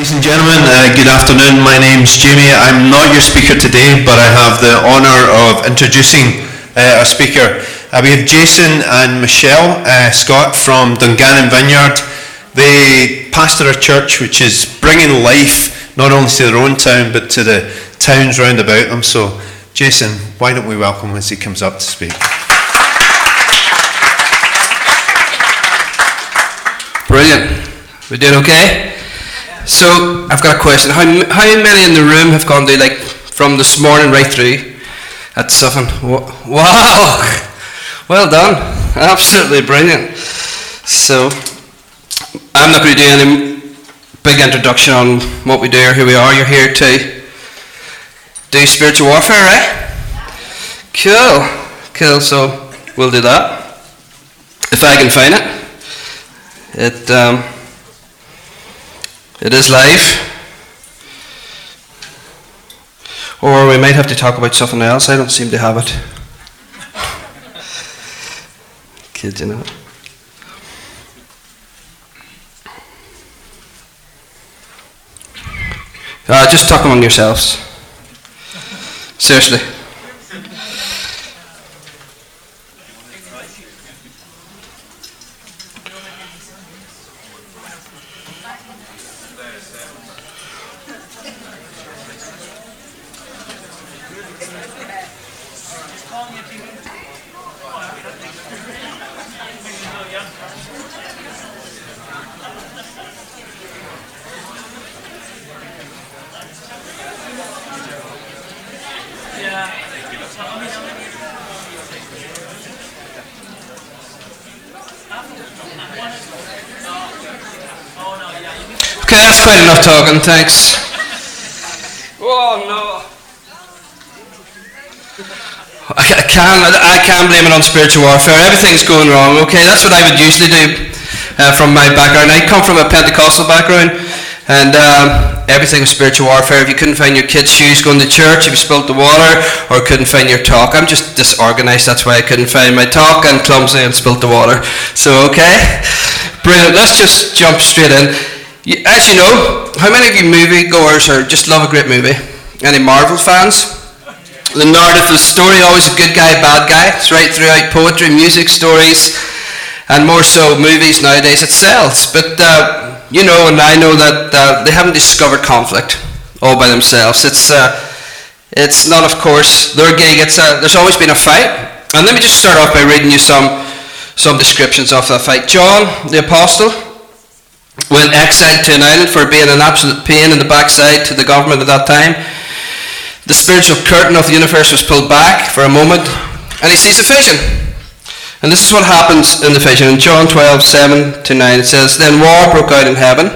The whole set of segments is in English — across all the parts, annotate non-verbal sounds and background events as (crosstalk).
Ladies and gentlemen, uh, good afternoon. My name's Jamie. I'm not your speaker today, but I have the honour of introducing uh, our speaker. Uh, we have Jason and Michelle uh, Scott from Dungannon Vineyard. They pastor a church which is bringing life not only to their own town but to the towns round about them. So, Jason, why don't we welcome him as he comes up to speak? Brilliant. We doing okay? So I've got a question. How, how many in the room have gone to like from this morning right through at seven? Wow! (laughs) Well done. Absolutely brilliant. So I'm not going to do any big introduction on what we do or who we are. You're here to do spiritual warfare, right? Cool. Cool. So we'll do that if I can find it. It. Um, it is life. Or we might have to talk about something else. I don't seem to have it. (laughs) Kids, you know. Uh, just talk among yourselves. Seriously. That's quite enough talking, thanks. Oh no. I can't, I can't blame it on spiritual warfare. Everything's going wrong, okay? That's what I would usually do uh, from my background. I come from a Pentecostal background, and um, everything was spiritual warfare. If you couldn't find your kid's shoes going to church, if you spilled the water, or couldn't find your talk, I'm just disorganized. That's why I couldn't find my talk and clumsy and spilt the water. So, okay? Brilliant. Let's just jump straight in. As you know, how many of you moviegoers are just love a great movie? Any Marvel fans? The narrative the story, always a good guy, bad guy. It's right throughout poetry, music, stories, and more so movies nowadays. It sells. But, uh, you know, and I know that uh, they haven't discovered conflict all by themselves. It's, uh, it's not, of course, their gig. It's, uh, there's always been a fight. And let me just start off by reading you some, some descriptions of that fight. John, the Apostle, went exiled to an island for being an absolute pain in the backside to the government at that time. The spiritual curtain of the universe was pulled back for a moment, and he sees a vision. And this is what happens in the vision. In John 12, 7 to 9, it says, Then war broke out in heaven.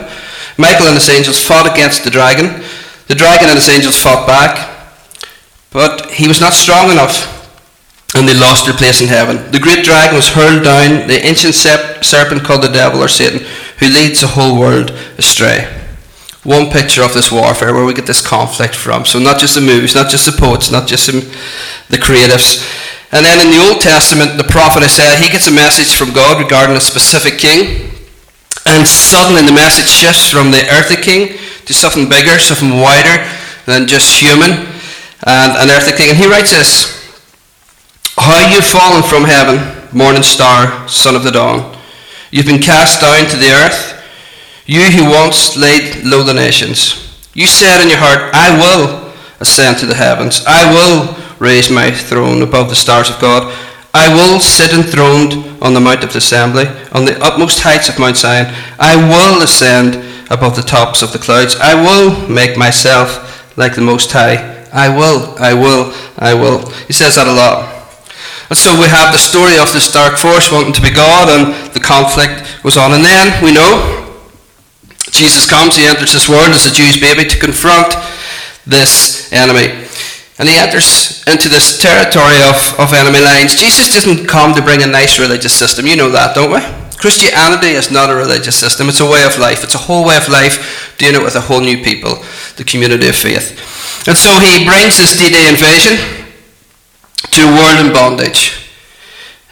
Michael and his angels fought against the dragon. The dragon and his angels fought back, but he was not strong enough, and they lost their place in heaven. The great dragon was hurled down, the ancient serpent called the devil or Satan who leads the whole world astray. One picture of this warfare where we get this conflict from. So not just the movies, not just the poets, not just the creatives. And then in the Old Testament, the prophet Isaiah, he gets a message from God regarding a specific king. And suddenly the message shifts from the earthly king to something bigger, something wider than just human and an earthly king. And he writes this, How you've fallen from heaven, morning star, son of the dawn. You've been cast down to the earth, you who once laid low the nations. You said in your heart, I will ascend to the heavens. I will raise my throne above the stars of God. I will sit enthroned on the mount of the assembly, on the utmost heights of Mount Zion. I will ascend above the tops of the clouds. I will make myself like the Most High. I will, I will, I will. He says that a lot. And so we have the story of this dark force wanting to be God, and the conflict was on. And then we know Jesus comes, he enters this world as a Jewish baby to confront this enemy. And he enters into this territory of, of enemy lines. Jesus didn't come to bring a nice religious system. You know that, don't we? Christianity is not a religious system, it's a way of life. It's a whole way of life, dealing with a whole new people, the community of faith. And so he brings this D Day invasion to a world in bondage.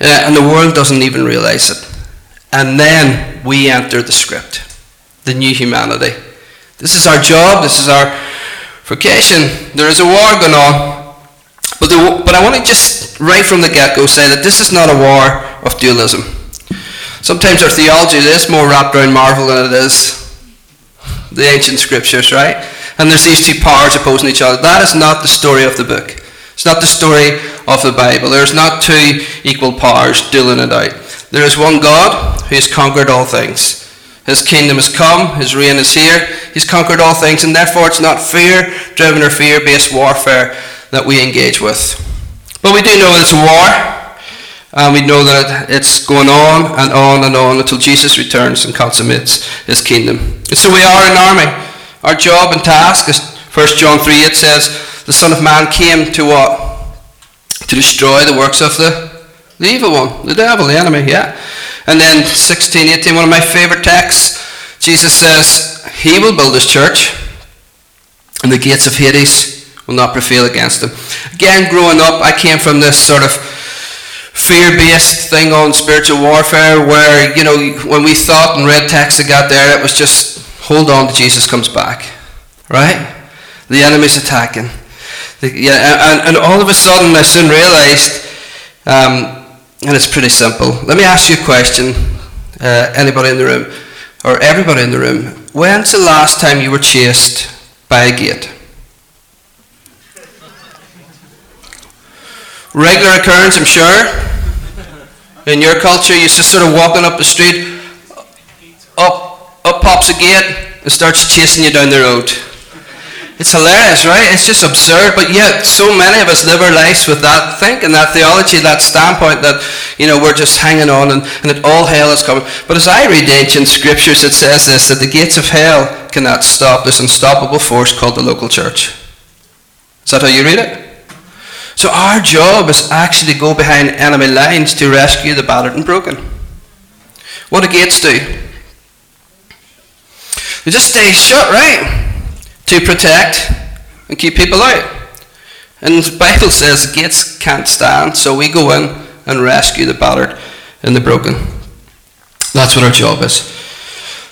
Uh, and the world doesn't even realize it. And then we enter the script, the new humanity, This is our job. This is our vocation. There is a war going on. But, the, but I want to just, right from the get-go, say that this is not a war of dualism. Sometimes our theology is more wrapped around Marvel than it is the ancient scriptures, right? And there's these two powers opposing each other. That is not the story of the book. It's not the story of the Bible. There's not two equal powers dueling it out. There is one God who has conquered all things. His kingdom has come, his reign is here, he's conquered all things, and therefore it's not fear driven or fear based warfare that we engage with. But we do know that it's a war, and we know that it's going on and on and on until Jesus returns and consummates his kingdom. And so we are an army. Our job and task is 1 John 3 it says, the Son of Man came to what? To destroy the works of the, the evil one, the devil, the enemy, yeah. And then 16, 18, one of my favorite texts, Jesus says, He will build His church, and the gates of Hades will not prevail against him. Again, growing up, I came from this sort of fear-based thing on spiritual warfare where, you know, when we thought and read texts that got there, it was just, hold on to Jesus comes back. Right? The enemy's attacking. Yeah, and, and all of a sudden I soon realized um, and it's pretty simple. Let me ask you a question, uh, anybody in the room, or everybody in the room. When's the last time you were chased by a gate? Regular occurrence, I'm sure. In your culture, you're just sort of walking up the street, up, up pops a gate, and starts chasing you down the road. It's hilarious, right? It's just absurd, but yet so many of us live our lives with that thinking, that theology, that standpoint that, you know, we're just hanging on and, and that all hell is coming. But as I read ancient scriptures, it says this, that the gates of hell cannot stop this unstoppable force called the local church. Is that how you read it? So our job is actually to go behind enemy lines to rescue the battered and broken. What do gates do? They just stay shut, right? To protect and keep people out. And the Bible says gates can't stand, so we go in and rescue the battered and the broken. That's what our job is.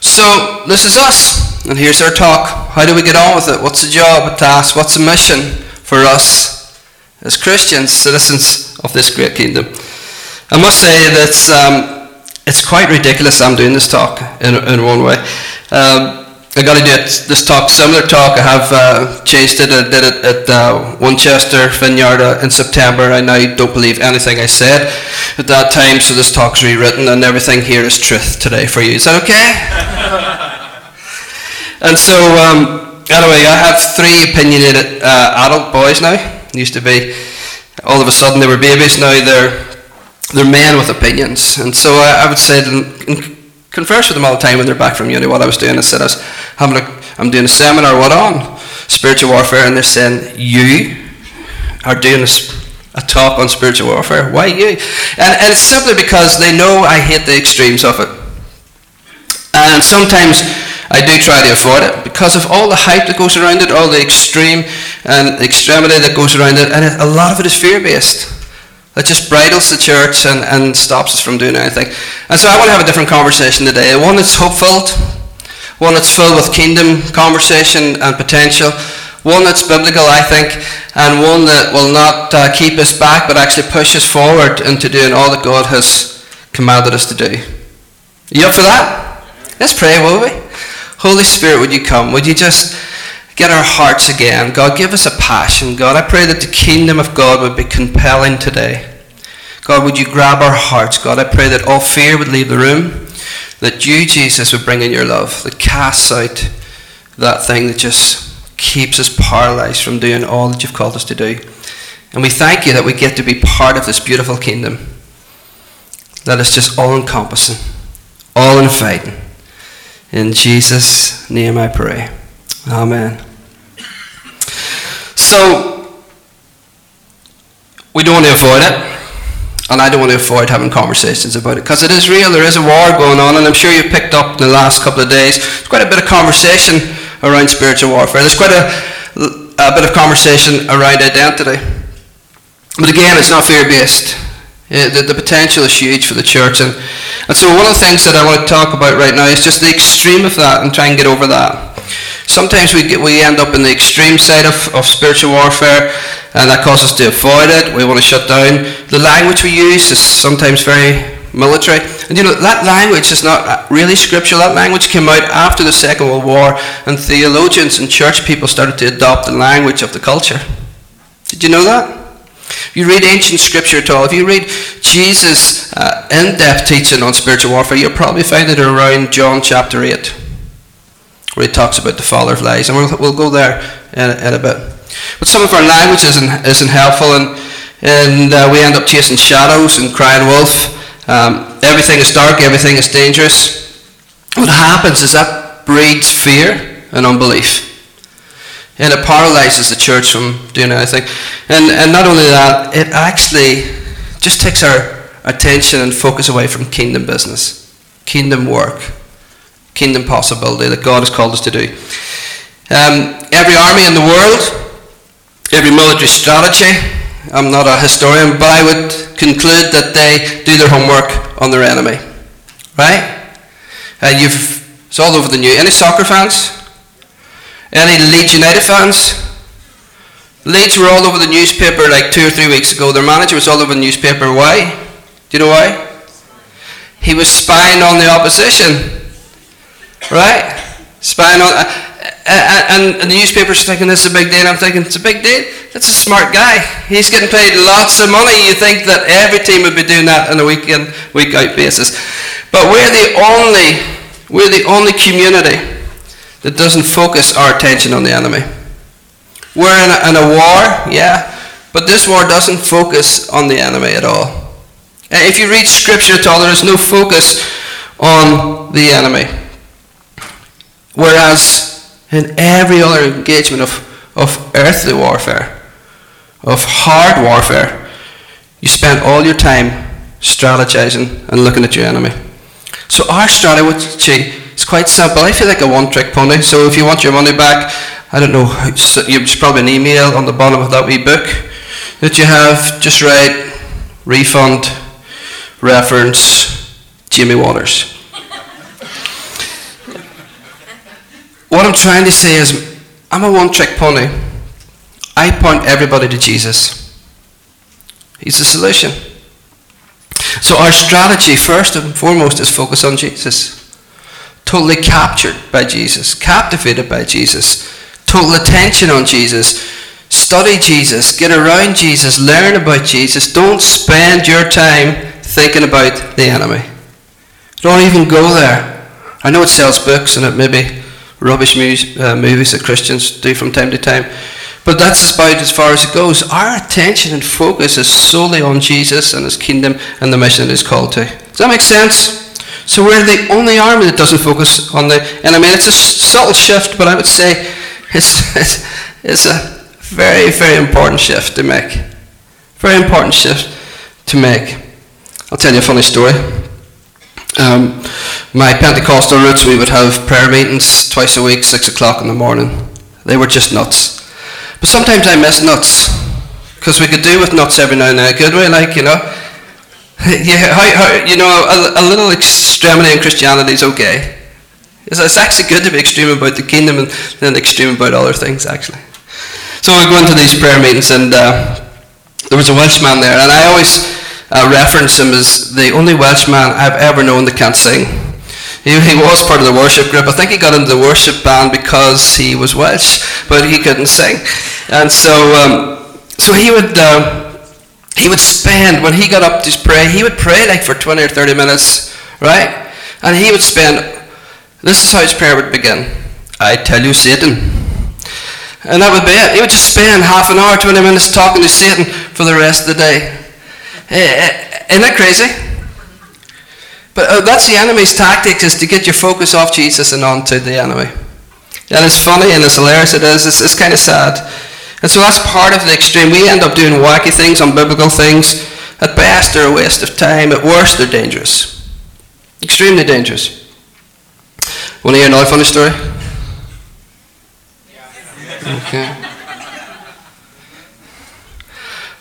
So this is us, and here's our talk. How do we get on with it? What's the job, a task? What's the mission for us as Christians, citizens of this great kingdom? I must say that um, it's quite ridiculous I'm doing this talk in, in one way. Um, I got to do it, this talk, similar talk. I have uh, changed it. I did it at uh, Winchester Vineyard uh, in September. I now don't believe anything I said at that time, so this talk's rewritten, and everything here is truth today for you. Is that okay? (laughs) and so, um, anyway, I have three opinionated uh, adult boys now. Used to be, all of a sudden they were babies. Now they're they're men with opinions, and so I, I would say converse with them all the time when they're back from uni. What I was doing, I said I was having a, I'm doing a seminar. What on? Spiritual warfare, and they're saying you are doing a, a talk on spiritual warfare. Why you? And, and it's simply because they know I hate the extremes of it. And sometimes I do try to avoid it because of all the hype that goes around it, all the extreme and extremity that goes around it, and a lot of it is fear based that just bridles the church and, and stops us from doing anything. And so I want to have a different conversation today. One that's hope-filled, one that's filled with kingdom conversation and potential, one that's biblical, I think, and one that will not uh, keep us back but actually push us forward into doing all that God has commanded us to do. Are you up for that? Let's pray, will we? Holy Spirit, would you come? Would you just get our hearts again. God, give us a passion. God, I pray that the kingdom of God would be compelling today. God, would you grab our hearts? God, I pray that all fear would leave the room, that you, Jesus, would bring in your love, that casts out that thing that just keeps us paralyzed from doing all that you've called us to do. And we thank you that we get to be part of this beautiful kingdom. That is just all encompassing, all inviting. In Jesus' name I pray. Amen. So, we don't want to avoid it. And I don't want to avoid having conversations about it because it is real. There is a war going on, and I'm sure you've picked up in the last couple of days. There's quite a bit of conversation around spiritual warfare. There's quite a, a bit of conversation around identity. But again, it's not fear based. The, the potential is huge for the church. And, and so, one of the things that I want to talk about right now is just the extreme of that and try and get over that. Sometimes we, get, we end up in the extreme side of, of spiritual warfare, and that causes us to avoid it. We want to shut down. The language we use is sometimes very military. And you know, that language is not really scriptural. That language came out after the Second World War, and theologians and church people started to adopt the language of the culture. Did you know that? If you read ancient scripture at all, if you read Jesus' uh, in-depth teaching on spiritual warfare, you'll probably find it around John chapter 8 where he talks about the father of lies, and we'll, we'll go there in, in, a bit. But some of our language isn't, isn't helpful, and, and uh, we end up chasing shadows and crying wolf. Um, everything is dark, everything is dangerous. What happens is that breeds fear and unbelief. And it paralyzes the church from doing anything. And, and not only that, it actually just takes our attention and focus away from kingdom business, kingdom work kingdom possibility that God has called us to do. Um, every army in the world, every military strategy, I'm not a historian, but I would conclude that they do their homework on their enemy. Right? And you've, it's all over the news. Any soccer fans? Any Leeds United fans? Leeds were all over the newspaper like two or three weeks ago. Their manager was all over the newspaper. Why? Do you know why? He was spying on the opposition right? Spying on, uh, uh, and, and the newspaper's thinking this is a big deal. I'm thinking it's a big deal. That's a smart guy. He's getting paid lots of money. You think that every team would be doing that on a week in, week out basis, but we're the only, we're the only community that doesn't focus our attention on the enemy. We're in a, in a war, yeah, but this war doesn't focus on the enemy at all. Uh, if you read scripture at all, there is no focus on the enemy. Whereas in every other engagement of, of earthly warfare, of hard warfare, you spend all your time strategizing and looking at your enemy. So our strategy is quite simple. I feel like a one-trick pony. So if you want your money back, I don't know, there's probably an email on the bottom of that wee book that you have. Just write refund reference Jimmy Waters. What I'm trying to say is, I'm a one trick pony. I point everybody to Jesus. He's the solution. So our strategy, first and foremost, is focus on Jesus. Totally captured by Jesus, captivated by Jesus, total attention on Jesus. Study Jesus, get around Jesus, learn about Jesus. Don't spend your time thinking about the enemy. Don't even go there. I know it sells books and it maybe rubbish uh, movies that Christians do from time to time. But that's about as far as it goes. Our attention and focus is solely on Jesus and his kingdom and the mission that he's called to. Does that make sense? So we're the only army that doesn't focus on the and I mean it's a subtle shift, but I would say it's, (laughs) it's, it's a very, very important shift to make. Very important shift to make. I'll tell you a funny story. Um, my Pentecostal roots, we would have prayer meetings twice a week, six o'clock in the morning. They were just nuts. But sometimes I miss nuts because we could do with nuts every now and then, could we? Like you know, (laughs) yeah, how, how, you know, a, a, little extremity in Christianity is okay. It's, it's, actually good to be extreme about the kingdom and then extreme about other things, actually. So we go into these prayer meetings, and uh, there was a Welshman there, and I always uh, reference him as the only Welshman I've ever known that can't sing. He, he, was part of the worship group. I think he got into the worship band because he was Welsh, but he couldn't sing. And so, um, so he would uh, he would spend when he got up to pray. He would pray like for twenty or thirty minutes, right? And he would spend. This is how his prayer would begin. I tell you, Satan. And that would be it. He would just spend half an hour, 20 minutes talking to Satan for the rest of the day. Eh, eh, isn't that crazy? But uh, that's the enemy's tactic is to get your focus off Jesus and onto the enemy. And it's funny and it's hilarious it is. It's, it's kind of sad. And so that's part of the extreme. We end up doing wacky things, unbiblical things. At best, they're a waste of time. At worst, they're dangerous. Extremely dangerous. Want to hear another funny story? Okay.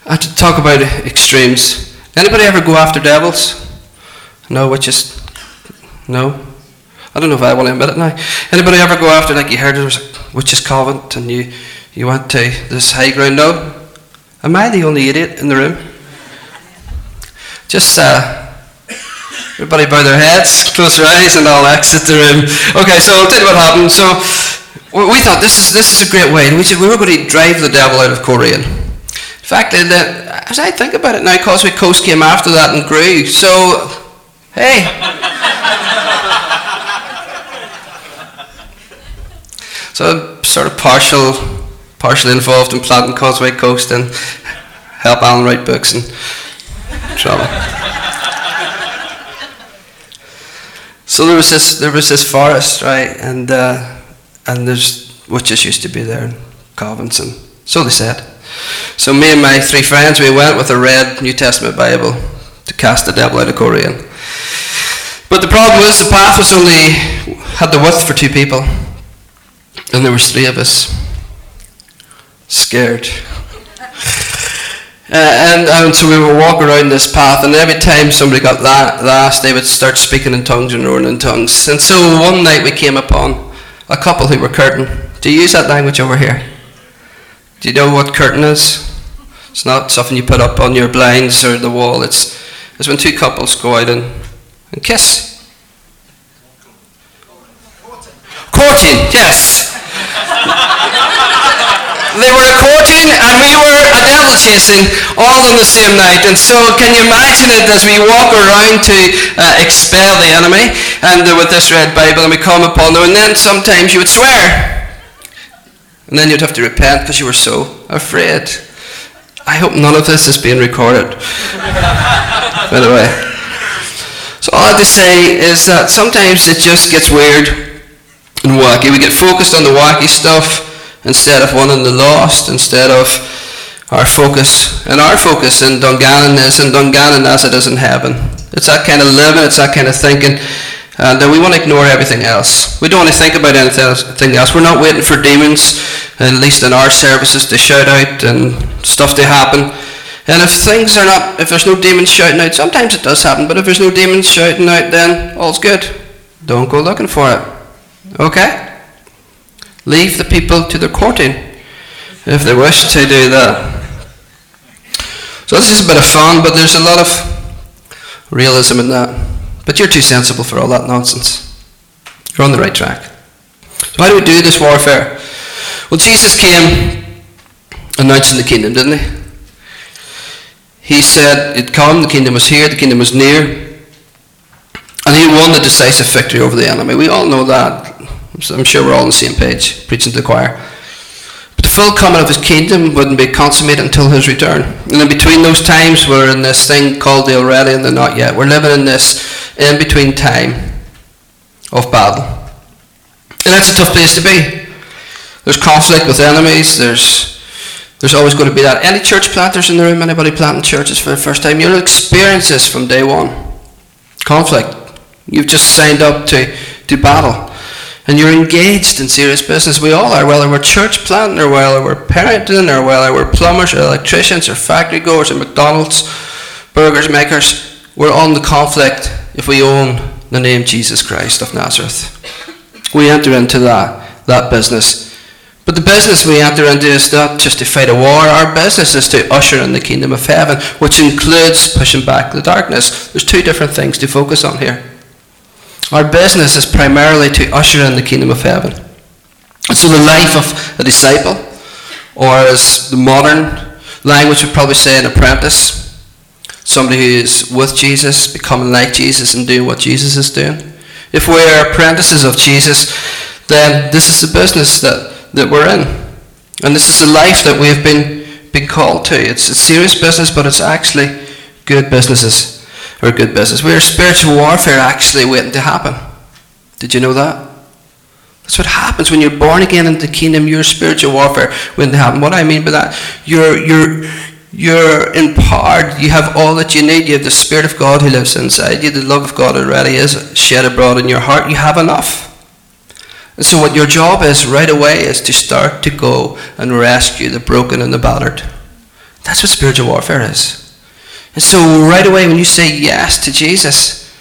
I have to talk about extremes. Anybody ever go after devils? No, which is no. I don't know if I want to admit it now. Anybody ever go after, like you heard there was a witch's convent and you, you went to this high ground? No? Am I the only idiot in the room? Just, uh, everybody bow their heads, close their eyes, and I'll exit the room. Okay, so I'll tell you what happened. So we thought this is, this is a great way. We, we were going to drive the devil out of Coleraine. Fact, as I think about it now, Causeway Coast came after that and grew. So, hey. (laughs) So sort of partial, partially involved in planting Causeway Coast and help Alan write books and trouble. (laughs) so there was this, there was this forest, right, and uh, and there's witches used to be there and so they said. So me and my three friends, we went with a red New Testament Bible to cast the devil out of Coleraine. But the problem was the path was only had the width for two people. And there was three of us, scared. (laughs) Uh, and, and so we would walk around this path, and every time somebody got that last, they would start speaking in tongues and roaring in tongues. And so one night we came upon a couple who were curtain. Do you use that language over here? Do you know what curtain is? It's not something you put up on your blinds or the wall. It's, it's when two couples go out and, and kiss. Courting, yes (laughs) they were courting and we were a devil chasing all on the same night. And so can you imagine it as we walk around to uh, expel the enemy and uh, with this red Bible and we come upon them and then sometimes you would swear. And then you'd have to repent because you were so afraid. I hope none of this is being recorded. (laughs) By the way. So all I have to say is that sometimes it just gets weird and wacky. We get focused on the wacky stuff instead of wanting in the lost, instead of our focus. And our focus in Dungannon is in Dungannon as it is in heaven. It's that kind of living, it's that kind of thinking. Uh, that we want to ignore everything else. We don't want to think about anything else. We're not waiting for demons, at least in our services, to shout out and stuff to happen. And if things are not, if there's no demons shouting out, sometimes it does happen, but if there's no demons shouting out, then all's good. Don't go looking for it. Okay? Leave the people to their courting if they wish to do that. So this is a bit of fun, but there's a lot of realism in that. But you're too sensible for all that nonsense. You're on the right track. So how do we do this warfare? Well, Jesus came announcing the kingdom, didn't he? He said, It come, the kingdom was here, the kingdom was near. And he won the decisive victory over the enemy. We all know that. I'm sure we're all on the same page, preaching to the choir. But the full coming of his kingdom wouldn't be consummated until his return. And in between those times, we're in this thing called the already and the not yet. We're living in this in between time of battle. And that's a tough place to be. There's conflict with enemies, there's there's always going to be that. Any church planters in the room, anybody planting churches for the first time, you'll experience this from day one. Conflict. You've just signed up to, to battle and you're engaged in serious business. We all are, whether we're church planting or whether we're parenting or whether we're plumbers or electricians or factory goers or McDonald's burgers makers. We're on the conflict if we own the name Jesus Christ of Nazareth. We enter into that, that business. But the business we enter into is not just to fight a war. Our business is to usher in the kingdom of heaven, which includes pushing back the darkness. There's two different things to focus on here. Our business is primarily to usher in the kingdom of heaven. So the life of a disciple, or as the modern language would probably say, an apprentice, somebody who is with Jesus, becoming like Jesus and doing what Jesus is doing. If we're apprentices of Jesus, then this is the business that, that we're in. And this is the life that we have been, been called to. It's a serious business, but it's actually good businesses or good business. We're spiritual warfare actually waiting to happen. Did you know that? That's what happens when you're born again into the kingdom. Your spiritual warfare waiting to happen. What I mean by that, you're you're you're empowered. You have all that you need. You have the Spirit of God who lives inside you. The love of God already is shed abroad in your heart. You have enough. And so, what your job is right away is to start to go and rescue the broken and the battered. That's what spiritual warfare is. And so, right away, when you say yes to Jesus,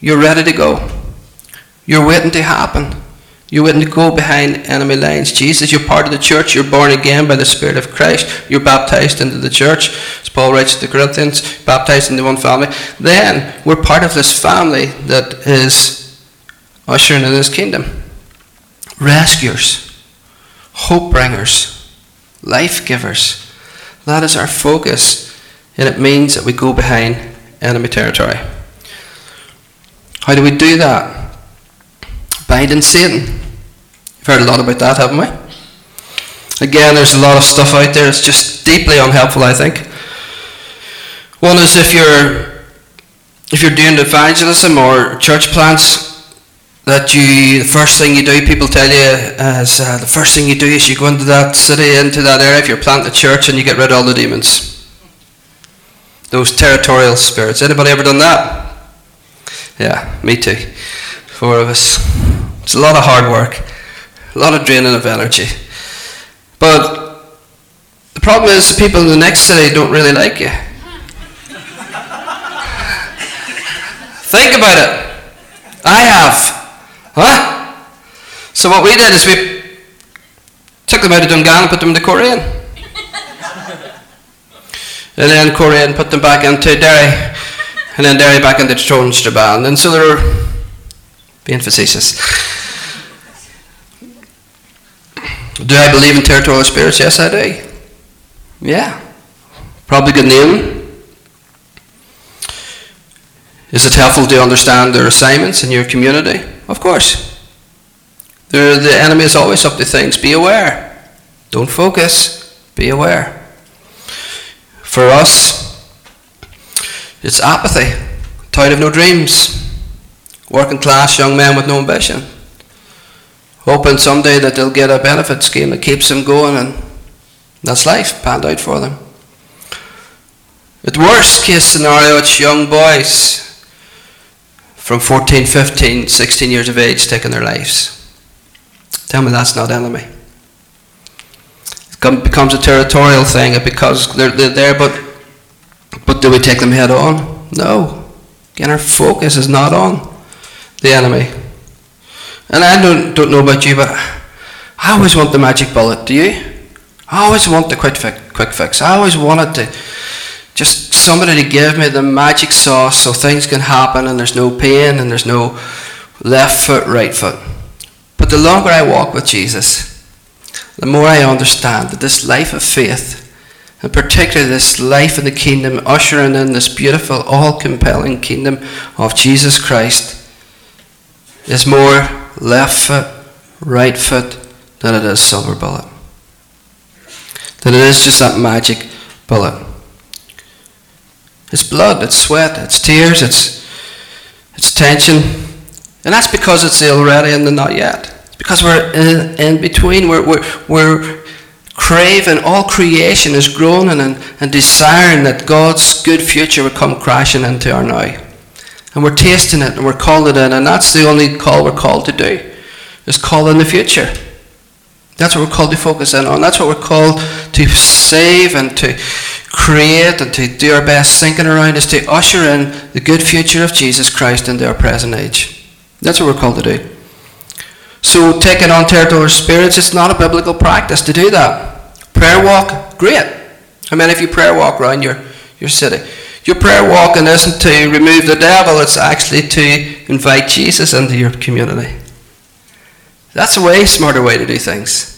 you're ready to go. You're waiting to happen. You're waiting go behind enemy lines. Jesus, you're part of the church. You're born again by the Spirit of Christ. You're baptized into the church. As Paul writes to the Corinthians, baptized into one family. Then we're part of this family that is ushering in his kingdom. Rescuers, hope bringers, life givers. That is our focus. And it means that we go behind enemy territory. How do we do that? Binding Satan. You've heard a lot about that, haven't we? Again, there's a lot of stuff out there It's just deeply unhelpful, I think. One is if you're if you're doing evangelism or church plants, that you the first thing you do, people tell you is uh, the first thing you do is you go into that city, into that area. If you're planting a church and you get rid of all the demons, those territorial spirits. Anybody ever done that? Yeah, me too. Four of us. It's a lot of hard work, a lot of draining of energy. But the problem is, the people in the next city don't really like you. (laughs) Think about it. I have. Huh? So what we did is we took them out of Dungan and put them into Coleraine. (laughs) and then Coleraine put them back into Derry. And then Derry back into Strabane. And so they were being facetious. Do I believe in territorial spirits? Yes, I do. Yeah. Probably good name. Is it helpful to understand their assignments in your community? Of course. They're, the enemy is always up to things. Be aware. Don't focus. Be aware. For us, it's apathy, tired of no dreams, working class young men with no ambition hoping someday that they'll get a benefit scheme that keeps them going and that's life panned out for them. At worst case scenario, it's young boys from 14, 15, 16 years of age taking their lives. Tell me that's not enemy. It becomes a territorial thing because they're, they're there, but, but do we take them head on? No. Again, our focus is not on the enemy. And I don't, don't know about you, but I always want the magic bullet. Do you? I always want the quick fix. Quick fix. I always wanted to just somebody to give me the magic sauce so things can happen and there's no pain and there's no left foot, right foot. But the longer I walk with Jesus, the more I understand that this life of faith, and particularly this life in the kingdom, ushering in this beautiful, all compelling kingdom of Jesus Christ, is more left foot, right foot than it is silver bullet. That it is just that magic bullet. It's blood, it's sweat, it's tears, it's, it's tension. And that's because it's the already and the not yet. It's because we're in, in between. We're, we're, we're craving, all creation is groaning and, and desiring that God's good future would come crashing into our now. And we're tasting it and we're calling it in, and that's the only call we're called to do, is call in the future. That's what we're called to focus in on. That's what we're called to save and to create and to do our best thinking around is to usher in the good future of Jesus Christ into our present age. That's what we're called to do. So taking on territorial spirits, it's not a biblical practice to do that. Prayer walk, great. How many of you prayer walk around your, your city? Your prayer walking isn't to remove the devil, it's actually to invite Jesus into your community. That's a way smarter way to do things.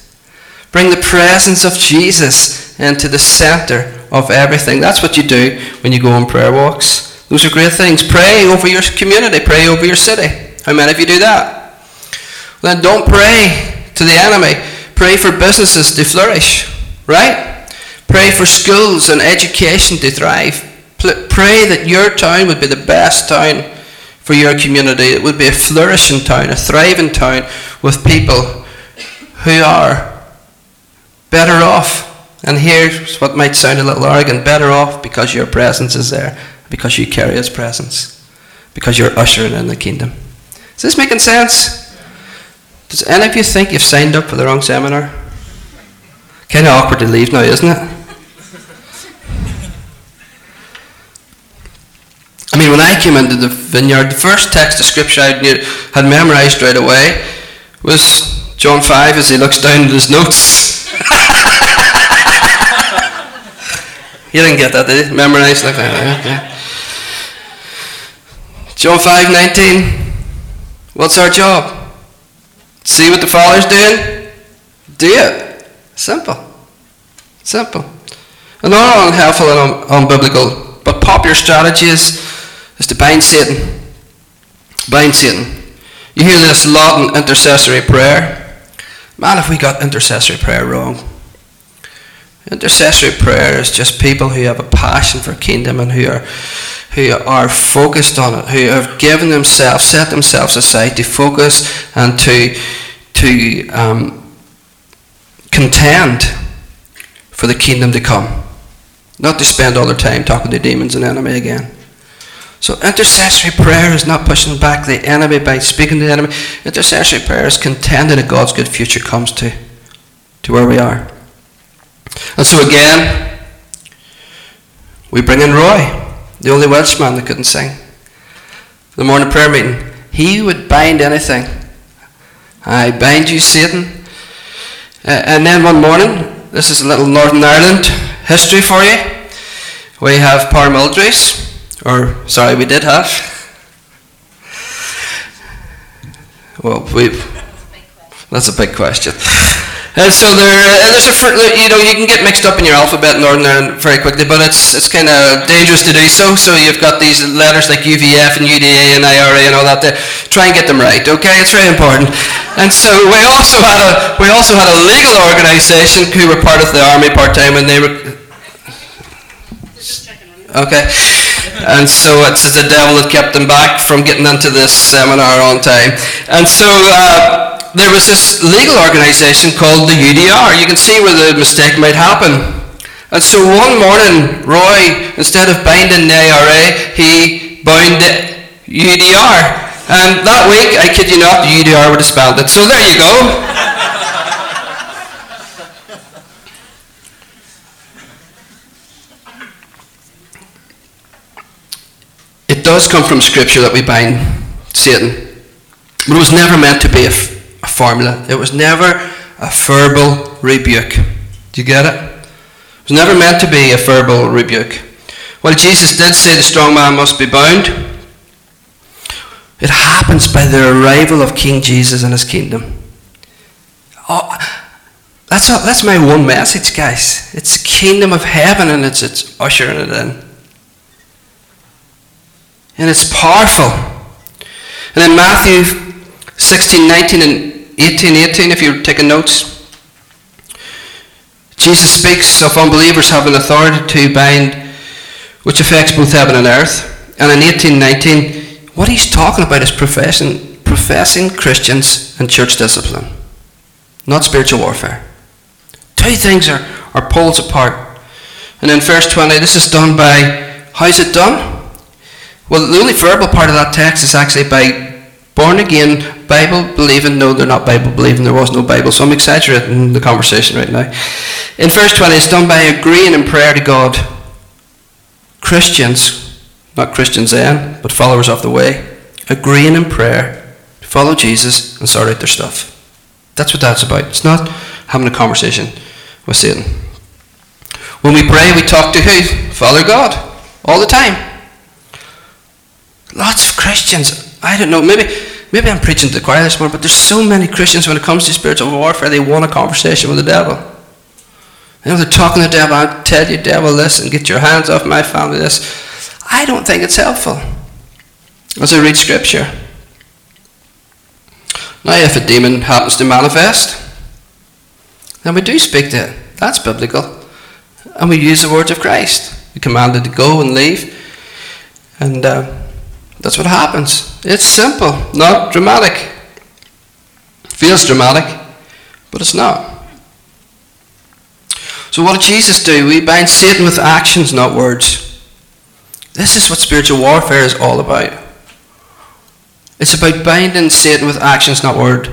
Bring the presence of Jesus into the center of everything. That's what you do when you go on prayer walks. Those are great things. Pray over your community, pray over your city. How many of you do that? Then don't pray to the enemy. Pray for businesses to flourish, right? Pray for schools and education to thrive. Pray that your town would be the best town for your community. It would be a flourishing town, a thriving town with people who are better off. And here's what might sound a little arrogant better off because your presence is there, because you carry His presence, because you're ushering in the kingdom. Is this making sense? Does any of you think you've signed up for the wrong seminar? Kind of awkward to leave now, isn't it? I mean, when I came into the vineyard, the first text of scripture I had memorized right away was John 5 as he looks down at his notes. (laughs) you didn't get that, did you? Memorized like that. Okay. John 5 19. What's our job? See what the Father's doing? Do it. Simple. Simple. And not unhelpful and unbiblical, but popular strategy is, is to bind Satan. Bind Satan. You hear this a lot in intercessory prayer. Man, if we got intercessory prayer wrong. Intercessory prayer is just people who have a passion for kingdom and who are who are focused on it, who have given themselves, set themselves aside to focus and to to um, contend for the kingdom to come, not to spend all their time talking to demons and enemy again. So intercessory prayer is not pushing back the enemy by speaking to the enemy. Intercessory prayer is contending that God's good future comes to, to where we are. And so again, we bring in Roy the only Welshman that couldn't sing. The morning prayer meeting. He would bind anything. I bind you, Satan. Uh, and then one morning, this is a little Northern Ireland history for you. We have paramilitaries, or sorry, we did have. Well, we. That's a big question. And so there, uh, there's a, you know, you can get mixed up in your alphabet in Northern Ireland very quickly, but it's it's kind of dangerous to do so. So you've got these letters like UVF and UDA and IRA and all that. There. Try and get them right, okay? It's very important. And so we also had a we also had a legal organisation who were part of the army part time, and they were. Okay. And so it's the devil that kept them back from getting into this seminar on time. And so. Uh, there was this legal organisation called the UDR. You can see where the mistake might happen. And so one morning, Roy, instead of binding the IRA, he bound the UDR. And that week, I kid you not, the UDR would have spelled it. So there you go. Does come from Scripture that we bind Satan. But it was never meant to be a a formula. It was never a verbal rebuke. Do you get it? It was never meant to be a verbal rebuke. Well, Jesus did say the strong man must be bound. It happens by the arrival of King Jesus and his kingdom. Oh, that's, all, that's my one message, guys. It's the kingdom of heaven and it's, it's ushering it in. And it's powerful. And in Matthew 16, 19, and 18, 18, if you're taking notes. Jesus speaks of unbelievers having authority to bind, which affects both heaven and earth. And in 18, 19, what he's talking about is professing, professing Christians and church discipline, not spiritual warfare. Two things are, are poles apart. And in verse 20, this is done by, how's it done? Well, the only verbal part of that text is actually by born again, Bible believing. No, they're not Bible believing. There was no Bible. So I'm exaggerating the conversation right now. In verse 20, it's done by agreeing in prayer to God. Christians, not Christians then, but followers of the way, agreeing in prayer to follow Jesus and sort out their stuff. That's what that's about. It's not having a conversation with Satan. When we pray, we talk to who? Father God. All the time. Lots of Christians I don't know, maybe maybe I'm preaching to the choir this morning, but there's so many Christians when it comes to spiritual warfare, they want a conversation with the devil. You know, they're talking to the devil, I'll tell you, devil, this, and get your hands off my family, this. I don't think it's helpful as I read scripture. Now, if a demon happens to manifest, then we do speak to it. That's biblical. And we use the words of Christ. We commanded to go and leave. And uh, that's what happens. It's simple, not dramatic. Feels dramatic, but it's not. So, what did Jesus do? We bind Satan with actions, not words. This is what spiritual warfare is all about. It's about binding Satan with actions, not word,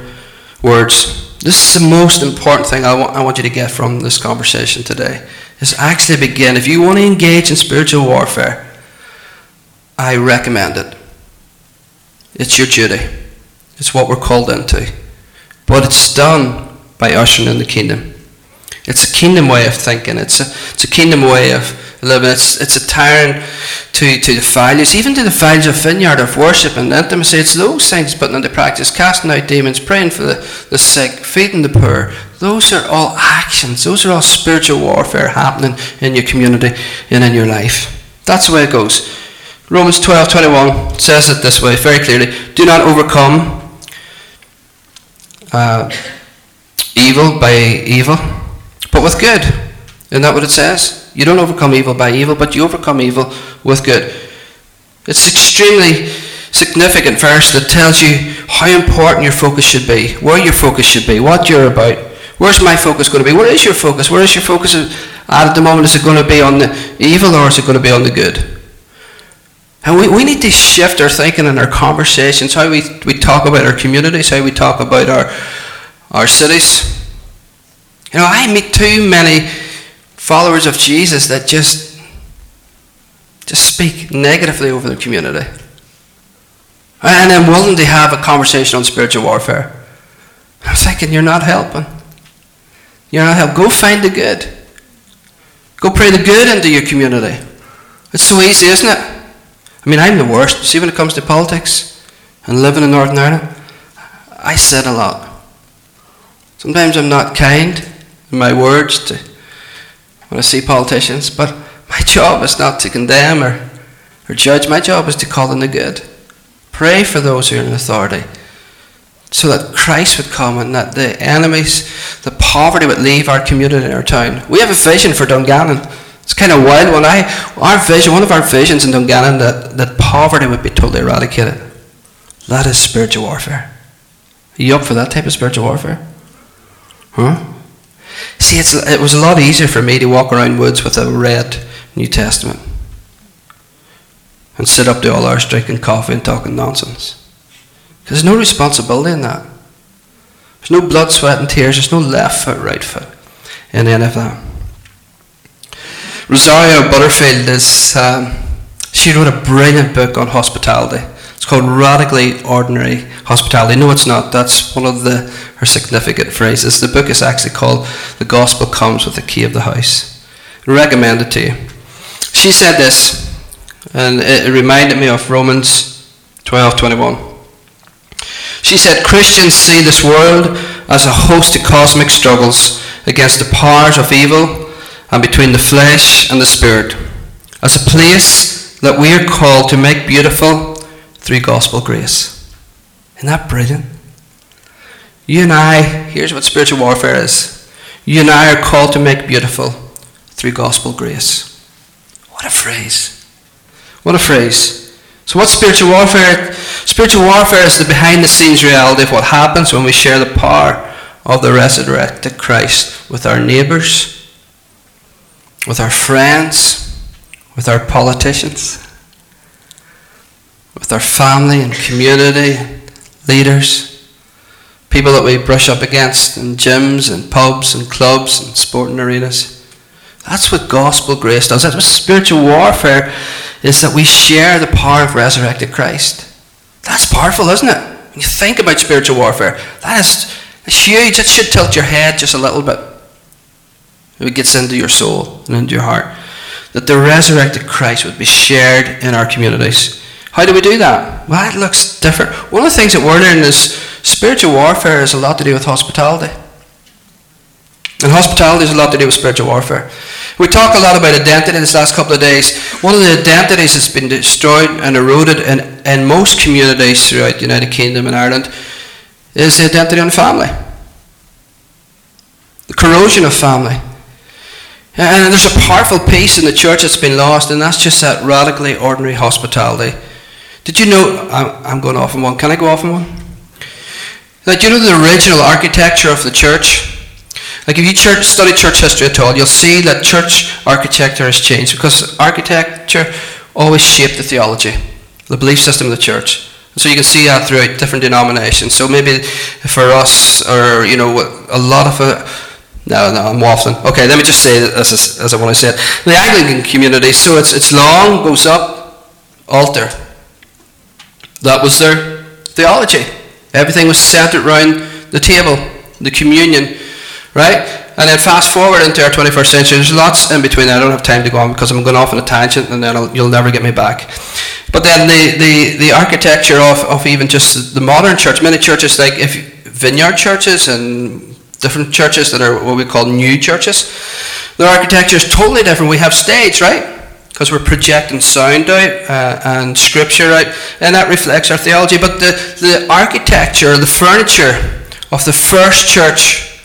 words. This is the most important thing I want, I want you to get from this conversation today. Is actually begin. If you want to engage in spiritual warfare, I recommend it. It's your duty. It's what we're called into. But it's done by ushering in the kingdom. It's a kingdom way of thinking. It's a, it's a kingdom way of living. It's, it's a turn to, to the values, even to the values of vineyard, of worship and intimacy. It's those things putting into practice, casting out demons, praying for the, the sick, feeding the poor. Those are all actions. Those are all spiritual warfare happening in your community and in your life. That's the way it goes. Romans 12, 21 says it this way very clearly. Do not overcome uh, evil by evil, but with good. Isn't that what it says? You don't overcome evil by evil, but you overcome evil with good. It's extremely significant verse that tells you how important your focus should be, where your focus should be, what you're about. Where's my focus going to be? Where is your focus? Where is your focus at the moment? Is it going to be on the evil or is it going to be on the good? And we, we need to shift our thinking and our conversations, how we, we talk about our communities, how we talk about our, our cities. You know, I meet too many followers of Jesus that just, just speak negatively over the community. And I'm willing to have a conversation on spiritual warfare. I'm thinking, you're not helping. You're not helping. Go find the good. Go pray the good into your community. It's so easy, isn't it? I mean, I'm the worst. See, when it comes to politics and living in Northern Ireland, I said a lot. Sometimes I'm not kind in my words to when I see politicians, but my (laughs) job is not to condemn or, or judge. My job is to call in the good. Pray for those who are in authority so that Christ would come and that the enemies, the poverty would leave our community and our town. We have a vision for Dungannon it's kind of wild when I, our vision, one of our visions in Dungannon, that, that poverty would be totally eradicated. That is spiritual warfare. Are you up for that type of spiritual warfare? Huh? See, it's, it was a lot easier for me to walk around woods with a red New Testament and sit up to all hours drinking coffee and talking nonsense. Because there's no responsibility in that. There's no blood, sweat, and tears. There's no left foot, right foot in any of that. Rosaria Butterfield is, um, she wrote a brilliant book on hospitality. It's called Radically Ordinary Hospitality. No, it's not. That's one of the, her significant phrases. The book is actually called The Gospel Comes with the Key of the House. I recommend it to you. She said this, and it reminded me of Romans 12 21. She said, Christians see this world as a host of cosmic struggles against the powers of evil and between the flesh and the spirit, as a place that we are called to make beautiful through gospel grace. Isn't that brilliant? You and I, here's what spiritual warfare is. You and I are called to make beautiful through gospel grace. What a phrase. What a phrase. So, what's spiritual warfare? Spiritual warfare is the behind the scenes reality of what happens when we share the power of the resurrected Christ with our neighbours with our friends, with our politicians, with our family and community leaders, people that we brush up against in gyms and pubs and clubs and sporting arenas. That's what gospel grace does. That's what spiritual warfare is that we share the power of resurrected Christ. That's powerful, isn't it? When you think about spiritual warfare, that is huge. It should tilt your head just a little bit. It gets into your soul and into your heart. That the resurrected Christ would be shared in our communities. How do we do that? Well, it looks different. One of the things that we're learning is spiritual warfare has a lot to do with hospitality. And hospitality has a lot to do with spiritual warfare. We talk a lot about identity in this last couple of days. One of the identities that's been destroyed and eroded in, in most communities throughout the United Kingdom and Ireland is the identity on family. The corrosion of family. And there's a powerful piece in the church that's been lost, and that's just that radically ordinary hospitality. Did you know? I'm going off on one. Can I go off on one? That you know the original architecture of the church? Like if you church, study church history at all, you'll see that church architecture has changed because architecture always shaped the theology, the belief system of the church. So you can see that throughout different denominations. So maybe for us, or you know, a lot of no, no, I'm waffling. Okay, let me just say as, as I want to say it. The Anglican community, so it's, it's long, goes up, altar. That was their theology. Everything was centered around the table, the communion, right? And then fast forward into our 21st century, there's lots in between. I don't have time to go on because I'm going off on a tangent and then I'll, you'll never get me back. But then the, the, the architecture of, of even just the modern church, many churches like if vineyard churches and different churches that are what we call new churches, their architecture is totally different. We have stage, right? Because we're projecting sound out uh, and scripture out, and that reflects our theology. But the, the architecture, the furniture of the first church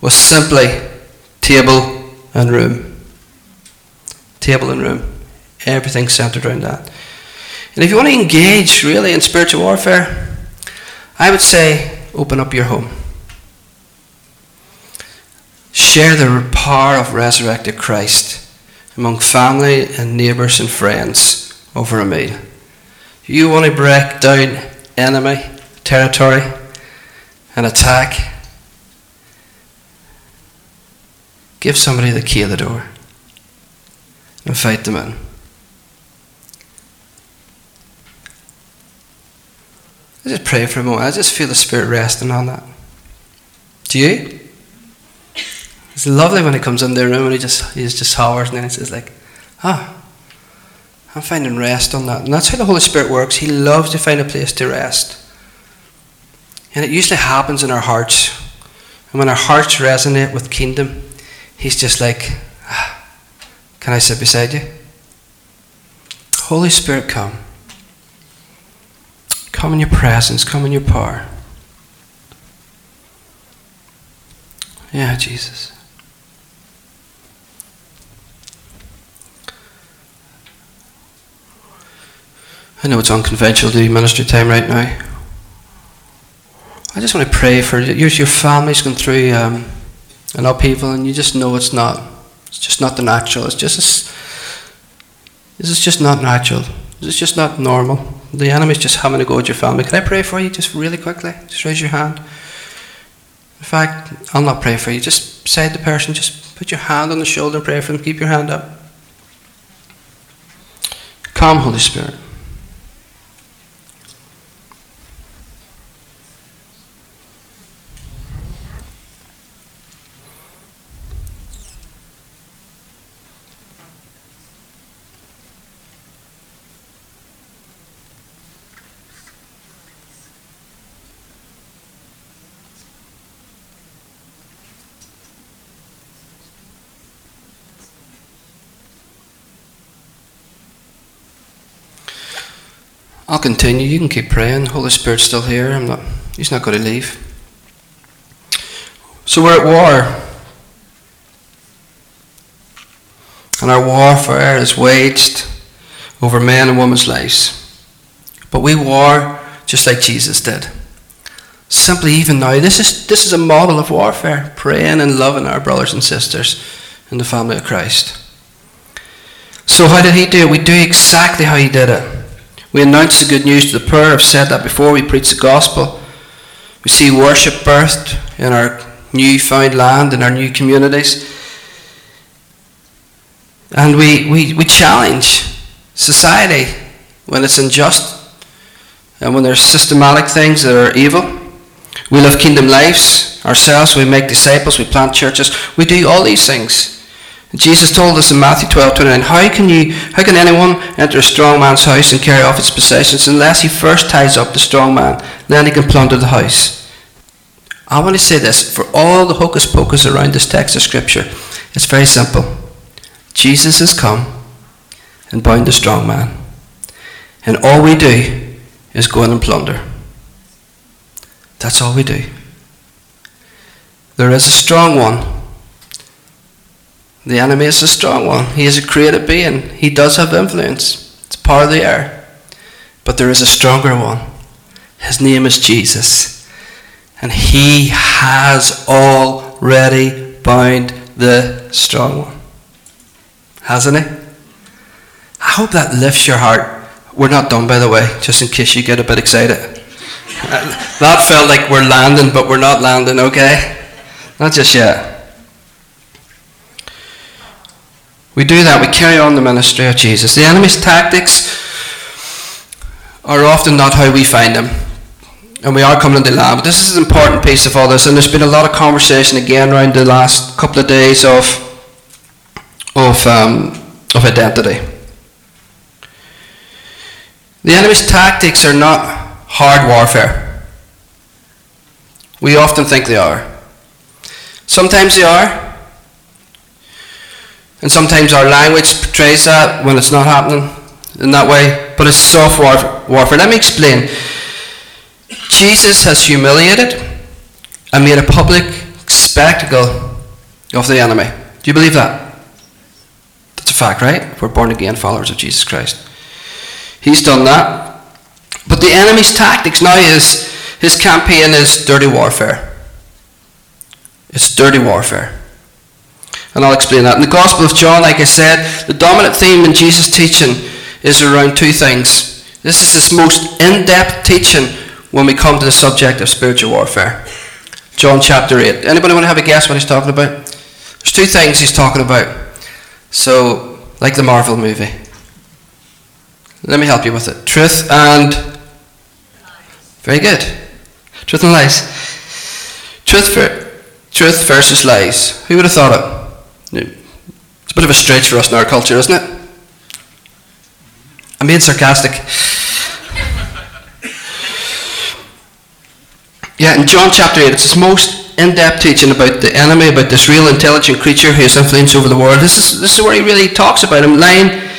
was simply table and room. Table and room. Everything centered around that. And if you want to engage really in spiritual warfare, I would say open up your home. Share the power of resurrected Christ among family and neighbours and friends over a meal. You want to break down enemy territory and attack Give somebody the key of the door. And invite them in. I just pray for a moment. I just feel the Spirit resting on that. Do you? It's lovely when he comes in the room and he just he just hovers and then he says like, ah, I'm finding rest on that. And that's how the Holy Spirit works. He loves to find a place to rest. And it usually happens in our hearts. And when our hearts resonate with kingdom, He's just like, ah, Can I sit beside you? Holy Spirit, come. Come in your presence, come in your power. Yeah, Jesus. I know it's unconventional to do ministry time right now. I just want to pray for you. Your family's going through um, and upheaval, and you just know it's not. It's just not the natural. It's just. This is just not natural. This is just not normal. The enemy's just having a go at your family. Can I pray for you, just really quickly? Just raise your hand. In fact, I'll not pray for you. Just say to the person, just put your hand on the shoulder and pray for them. Keep your hand up. Come, Holy Spirit. I'll continue. You can keep praying. Holy Spirit's still here. I'm not. He's not going to leave. So we're at war, and our warfare is waged over men and women's lives. But we war just like Jesus did. Simply, even now, this is this is a model of warfare: praying and loving our brothers and sisters in the family of Christ. So, how did he do it? We do exactly how he did it. We announce the good news to the poor. I've said that before. We preach the gospel. We see worship birthed in our new-found land, in our new communities. And we, we, we challenge society when it's unjust and when there's systematic things that are evil. We live kingdom lives ourselves. We make disciples. We plant churches. We do all these things. Jesus told us in Matthew 12, 29, how can, you, how can anyone enter a strong man's house and carry off its possessions unless he first ties up the strong man? Then he can plunder the house. I want to say this for all the hocus pocus around this text of Scripture, it's very simple. Jesus has come and bound the strong man. And all we do is go in and plunder. That's all we do. There is a strong one the enemy is a strong one. He is a created being. He does have influence. It's part of the air. But there is a stronger one. His name is Jesus. And he has already bound the strong one. Hasn't he? I hope that lifts your heart. We're not done, by the way, just in case you get a bit excited. (laughs) that felt like we're landing, but we're not landing, okay? Not just yet. We do that, we carry on the ministry of Jesus. The enemy's tactics are often not how we find them. And we are coming into land. But this is an important piece of all this. And there's been a lot of conversation again around the last couple of days of, of, um, of identity. The enemy's tactics are not hard warfare. We often think they are. Sometimes they are. And sometimes our language portrays that when it's not happening in that way. But it's soft warfare. Let me explain. Jesus has humiliated and made a public spectacle of the enemy. Do you believe that? That's a fact, right? We're born again followers of Jesus Christ. He's done that. But the enemy's tactics now is his campaign is dirty warfare. It's dirty warfare. And I'll explain that. In the Gospel of John, like I said, the dominant theme in Jesus' teaching is around two things. This is his most in depth teaching when we come to the subject of spiritual warfare. John chapter 8. Anybody want to have a guess what he's talking about? There's two things he's talking about. So, like the Marvel movie. Let me help you with it. Truth and. Very good. Truth and lies. Truth, for, truth versus lies. Who would have thought it? It's a bit of a stretch for us in our culture, isn't it? I'm being sarcastic. Yeah, in John chapter 8, it's his most in depth teaching about the enemy, about this real intelligent creature who has influence over the world. This is, this is where he really talks about him. Line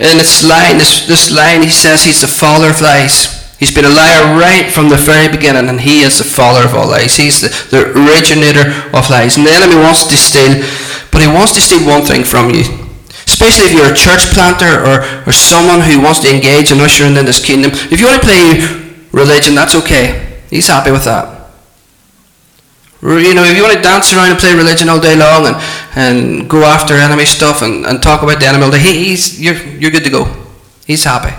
in this line, this, this line, he says he's the father of lies. He's been a liar right from the very beginning, and he is the father of all lies. He's the, the originator of lies. And the enemy wants to steal, but he wants to steal one thing from you. Especially if you're a church planter or, or someone who wants to engage and usher in this kingdom. If you want to play religion, that's okay. He's happy with that. You know, if you want to dance around and play religion all day long and, and go after enemy stuff and, and talk about the enemy all day, he, he's, you're, you're good to go. He's happy.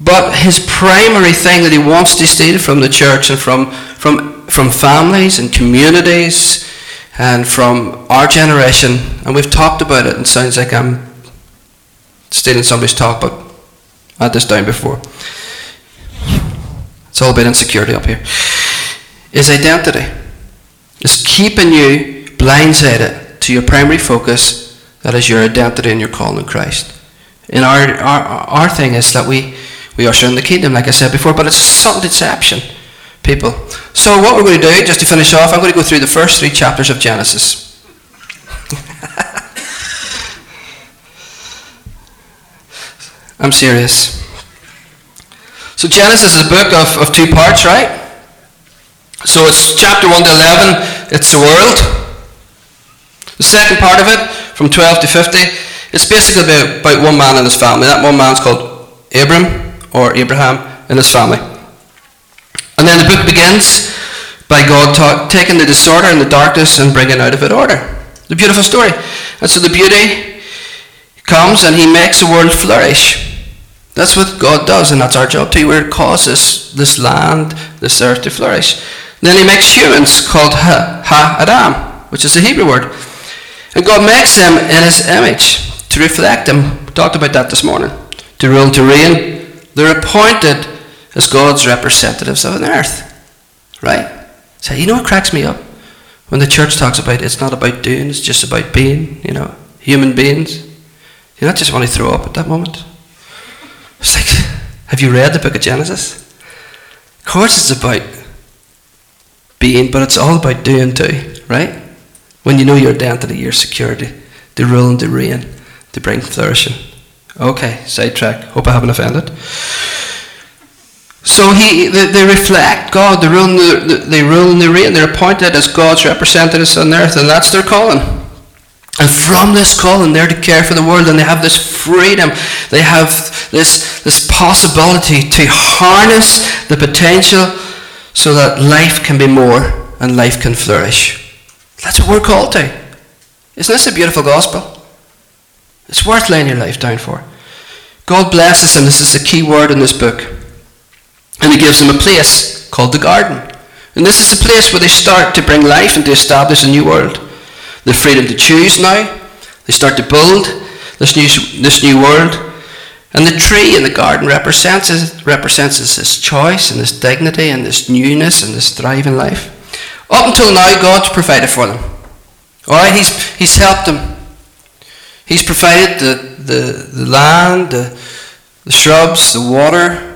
But his primary thing that he wants to steal from the church and from, from, from families and communities and from our generation, and we've talked about it, and it sounds like I'm stealing somebody's talk, but I had this down before. It's all about insecurity up here is identity. It's keeping you blindsided to your primary focus, that is your identity and your calling in Christ. And our, our, our thing is that we, we usher in the kingdom, like I said before, but it's a subtle deception, people. So what we're going to do, just to finish off, I'm going to go through the first three chapters of Genesis. (laughs) I'm serious. So Genesis is a book of, of two parts, right? So it's chapter 1 to 11, it's the world. The second part of it, from 12 to 50, it's basically about, about one man and his family. That one man's called Abram, or Abraham, and his family. And then the book begins by God ta- taking the disorder and the darkness and bringing out of it order. The beautiful story. And so the beauty comes and he makes the world flourish. That's what God does, and that's our job too. Where it causes this land, this earth to flourish. Then he makes humans called Ha, ha Adam, which is a Hebrew word. And God makes them in his image to reflect him. We talked about that this morning. To rule to reign. They're appointed as God's representatives of an earth. Right? So you know what cracks me up? When the church talks about it's not about doing, it's just about being, you know, human beings. You not just want to throw up at that moment. It's like, have you read the book of Genesis? Of course it's about being, but it's all about doing too, right? When you know your identity, your security, the rule and the reign, to bring flourishing. Okay, sidetrack. Hope I haven't offended. So he, they, reflect God. They rule, the, they rule and they reign. They're appointed as God's representatives on earth, and that's their calling. And from this calling, they're to care for the world, and they have this freedom. They have this, this possibility to harness the potential so that life can be more and life can flourish. That's what we're called to. Isn't this a beautiful gospel? It's worth laying your life down for. God blesses him. This is the key word in this book. And he gives them a place called the garden. And this is the place where they start to bring life and to establish a new world. The freedom to choose now. They start to build this new, this new world. And the tree in the garden represents represents his choice and this dignity and this newness and this thriving life. Up until now, God's provided for them. All right, He's, he's helped them. He's provided the, the, the land, the, the shrubs, the water,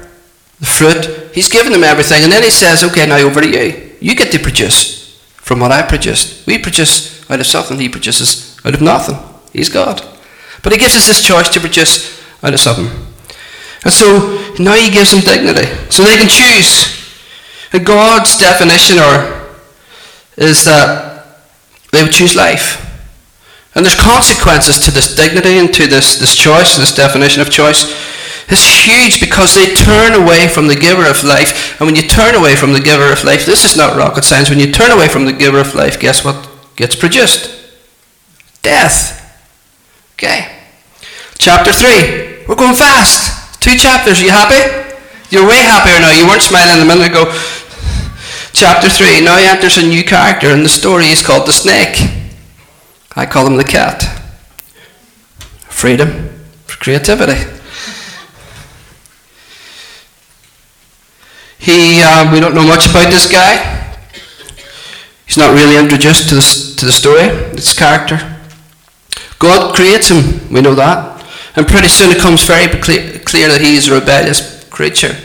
the fruit. He's given them everything. And then He says, okay, now over to you. You get to produce from what I produced. We produce out of something, He produces out of nothing. He's God. But He gives us this choice to produce out of something. And so now He gives them dignity. So they can choose. And God's definition or is that they would choose life. And there's consequences to this dignity and to this, this choice, this definition of choice. It's huge because they turn away from the giver of life. And when you turn away from the giver of life, this is not rocket science. When you turn away from the giver of life, guess what gets produced? Death. Okay. Chapter 3. We're going fast. Two chapters. Are you happy? You're way happier now. You weren't smiling a minute ago. Chapter 3. Now enters a new character, and the story is called the snake. I call him the cat. Freedom for creativity. He, uh, we don't know much about this guy. He's not really introduced to the, to the story, this character. God creates him, we know that. And pretty soon it comes very clear that he is a rebellious creature.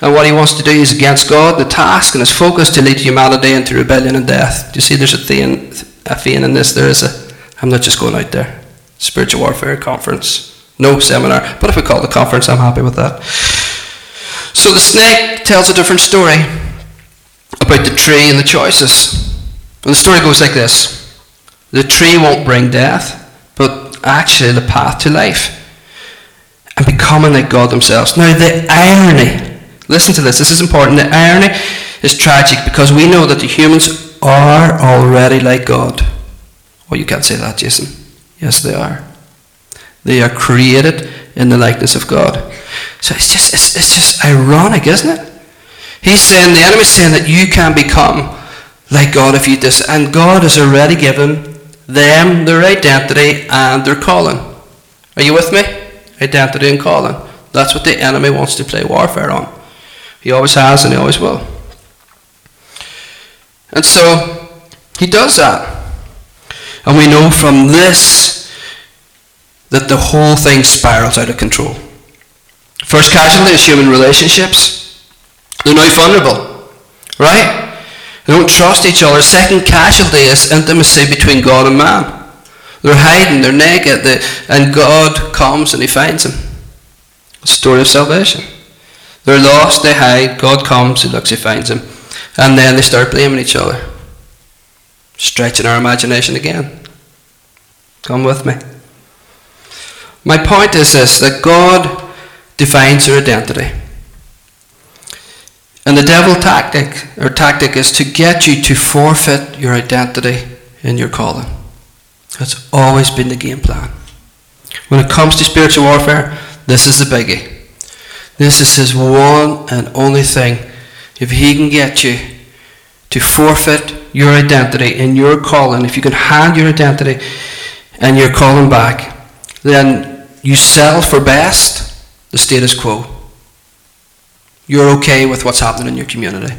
And what he wants to do is against God, the task and his focus to lead humanity into rebellion and death. Do you see there's a theme, a theme in this? There is a, I'm not just going out there. Spiritual warfare conference. No seminar. But if we call it a conference, I'm happy with that. So the snake tells a different story about the tree and the choices. And the story goes like this. The tree won't bring death, but actually the path to life and becoming like God themselves. Now, the irony, listen to this, this is important. The irony is tragic because we know that the humans are already like God. Oh, you can't say that, Jason. Yes, they are. They are created in the likeness of God. So it's just, it's, it's just ironic, isn't it? He's saying, the enemy's saying that you can become like God if you this, and God has already given them their identity and their calling. Are you with me? identity and calling. That's what the enemy wants to play warfare on. He always has and he always will. And so he does that. And we know from this that the whole thing spirals out of control. First casualty is human relationships. They're now vulnerable. Right? They don't trust each other. Second casualty is intimacy between God and man. They're hiding, they're naked, they, and God comes and He finds them. Story of salvation. They're lost, they hide, God comes, He looks, He finds them. And then they start blaming each other. Stretching our imagination again. Come with me. My point is this that God defines your identity. And the devil tactic or tactic is to get you to forfeit your identity in your calling. That's always been the game plan. When it comes to spiritual warfare, this is the biggie. This is his one and only thing. If he can get you to forfeit your identity in your calling, if you can hand your identity and your calling back, then you settle for best the status quo. You're okay with what's happening in your community.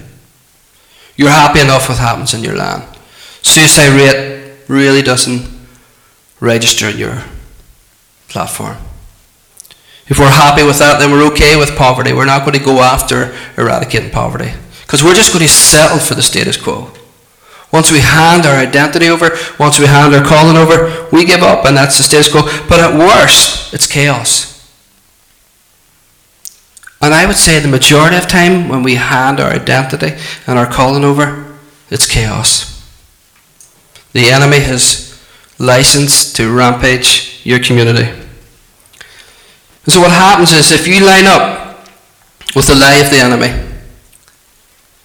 You're happy enough with what happens in your land. Suicide rate really doesn't register your platform. If we're happy with that, then we're okay with poverty. We're not going to go after eradicating poverty. Because we're just going to settle for the status quo. Once we hand our identity over, once we hand our calling over, we give up and that's the status quo. But at worst, it's chaos. And I would say the majority of time when we hand our identity and our calling over, it's chaos. The enemy has license to rampage your community. And so what happens is if you line up with the lie of the enemy,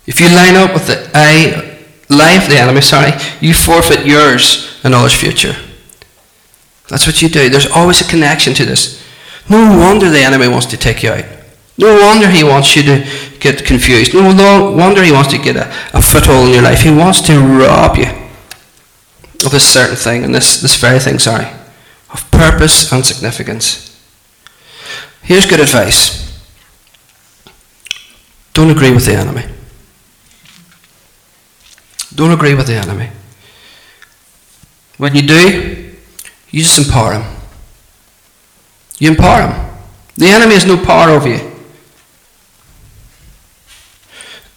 if you line up with the eye, lie of the enemy, sorry, you forfeit yours and all others' future. That's what you do. There's always a connection to this. No wonder the enemy wants to take you out. No wonder he wants you to get confused. No wonder he wants to get a, a foothold in your life. He wants to rob you of this certain thing, and this, this very thing, sorry, of purpose and significance. Here's good advice don't agree with the enemy. Don't agree with the enemy. When you do, you just empower him. You empower him. The enemy has no power over you.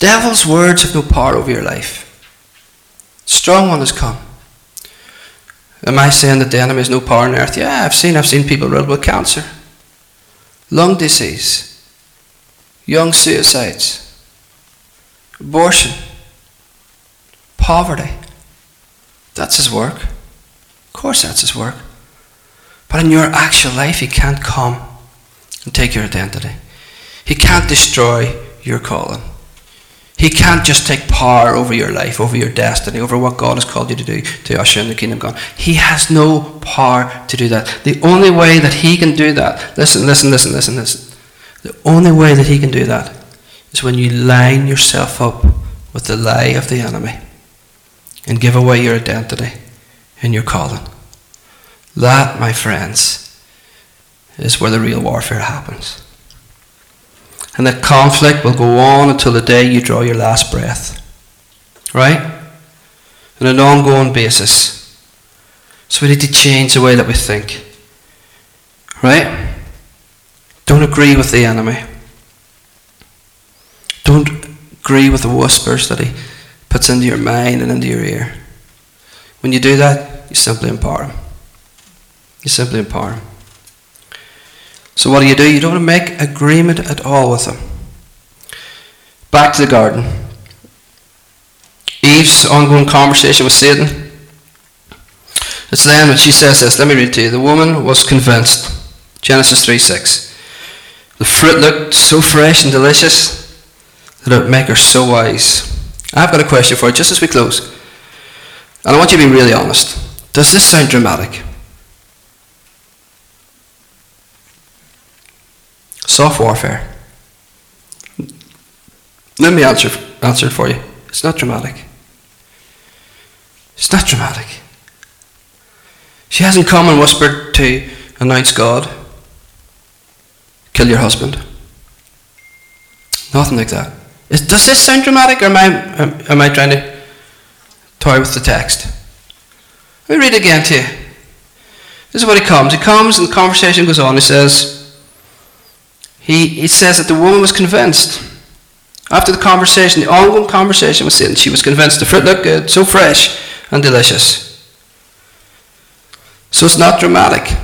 Devil's words have no power over your life. Strong one has come. Am I saying that the enemy has no power on earth? Yeah, I've seen I've seen people riddled with cancer, lung disease, young suicides, abortion, poverty. That's his work. Of course that's his work. But in your actual life he can't come and take your identity. He can't destroy your calling. He can't just take power over your life, over your destiny, over what God has called you to do to usher in the kingdom of God. He has no power to do that. The only way that He can do that, listen, listen, listen, listen, listen. The only way that He can do that is when you line yourself up with the lie of the enemy and give away your identity and your calling. That, my friends, is where the real warfare happens. And that conflict will go on until the day you draw your last breath. Right? On an ongoing basis. So we need to change the way that we think. Right? Don't agree with the enemy. Don't agree with the whispers that he puts into your mind and into your ear. When you do that, you simply empower him. You simply empower him. So what do you do? You don't make agreement at all with them. Back to the garden. Eve's ongoing conversation with Satan. It's then when she says this. Let me read to you. The woman was convinced. Genesis 3 6. The fruit looked so fresh and delicious that it would make her so wise. I've got a question for you just as we close. And I want you to be really honest. Does this sound dramatic? Soft warfare. Let me answer, answer for you. It's not dramatic. It's not dramatic. She hasn't come and whispered to announce God, kill your husband. Nothing like that. Is, does this sound dramatic or am I, am I trying to toy with the text? Let me read it again to you. This is what he comes. He comes and the conversation goes on. He says, he, he says that the woman was convinced. After the conversation, the ongoing conversation with Satan, she was convinced the fruit looked good, so fresh and delicious. So it's not dramatic.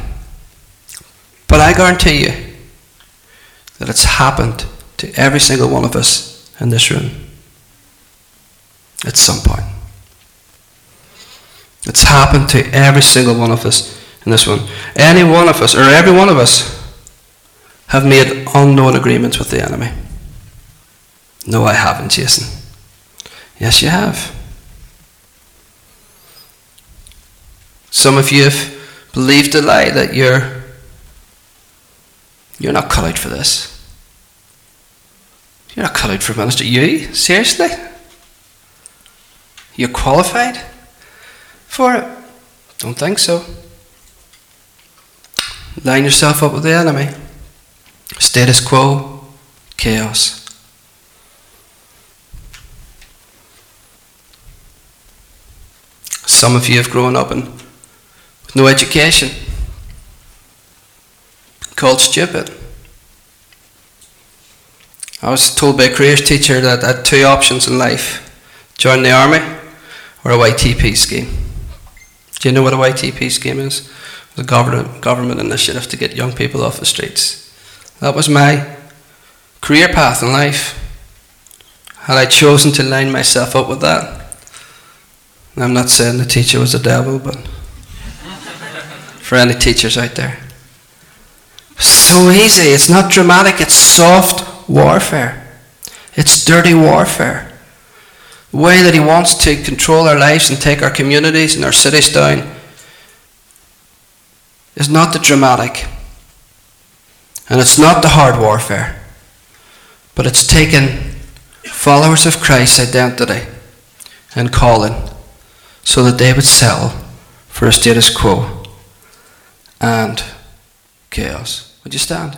But I guarantee you that it's happened to every single one of us in this room at some point. It's happened to every single one of us in this one. Any one of us, or every one of us, have made unknown agreements with the enemy. No, I haven't, Jason. Yes, you have. Some of you have believed a lie that you're you're not cut out for this. You're not cut out for ministry. You? Seriously? You're qualified for it? Don't think so. Line yourself up with the enemy. Status quo, chaos. Some of you have grown up in, with no education, called stupid. I was told by a careers teacher that I had two options in life join the army or a YTP scheme. Do you know what a YTP scheme is? The government, government initiative to get young people off the streets. That was my career path in life. Had I chosen to line myself up with that, I'm not saying the teacher was a devil, but (laughs) for any teachers out there. So easy. It's not dramatic. It's soft warfare. It's dirty warfare. The way that he wants to control our lives and take our communities and our cities down is not the dramatic. And it's not the hard warfare, but it's taken followers of Christ's identity and calling so that they would settle for a status quo and chaos. Would you stand?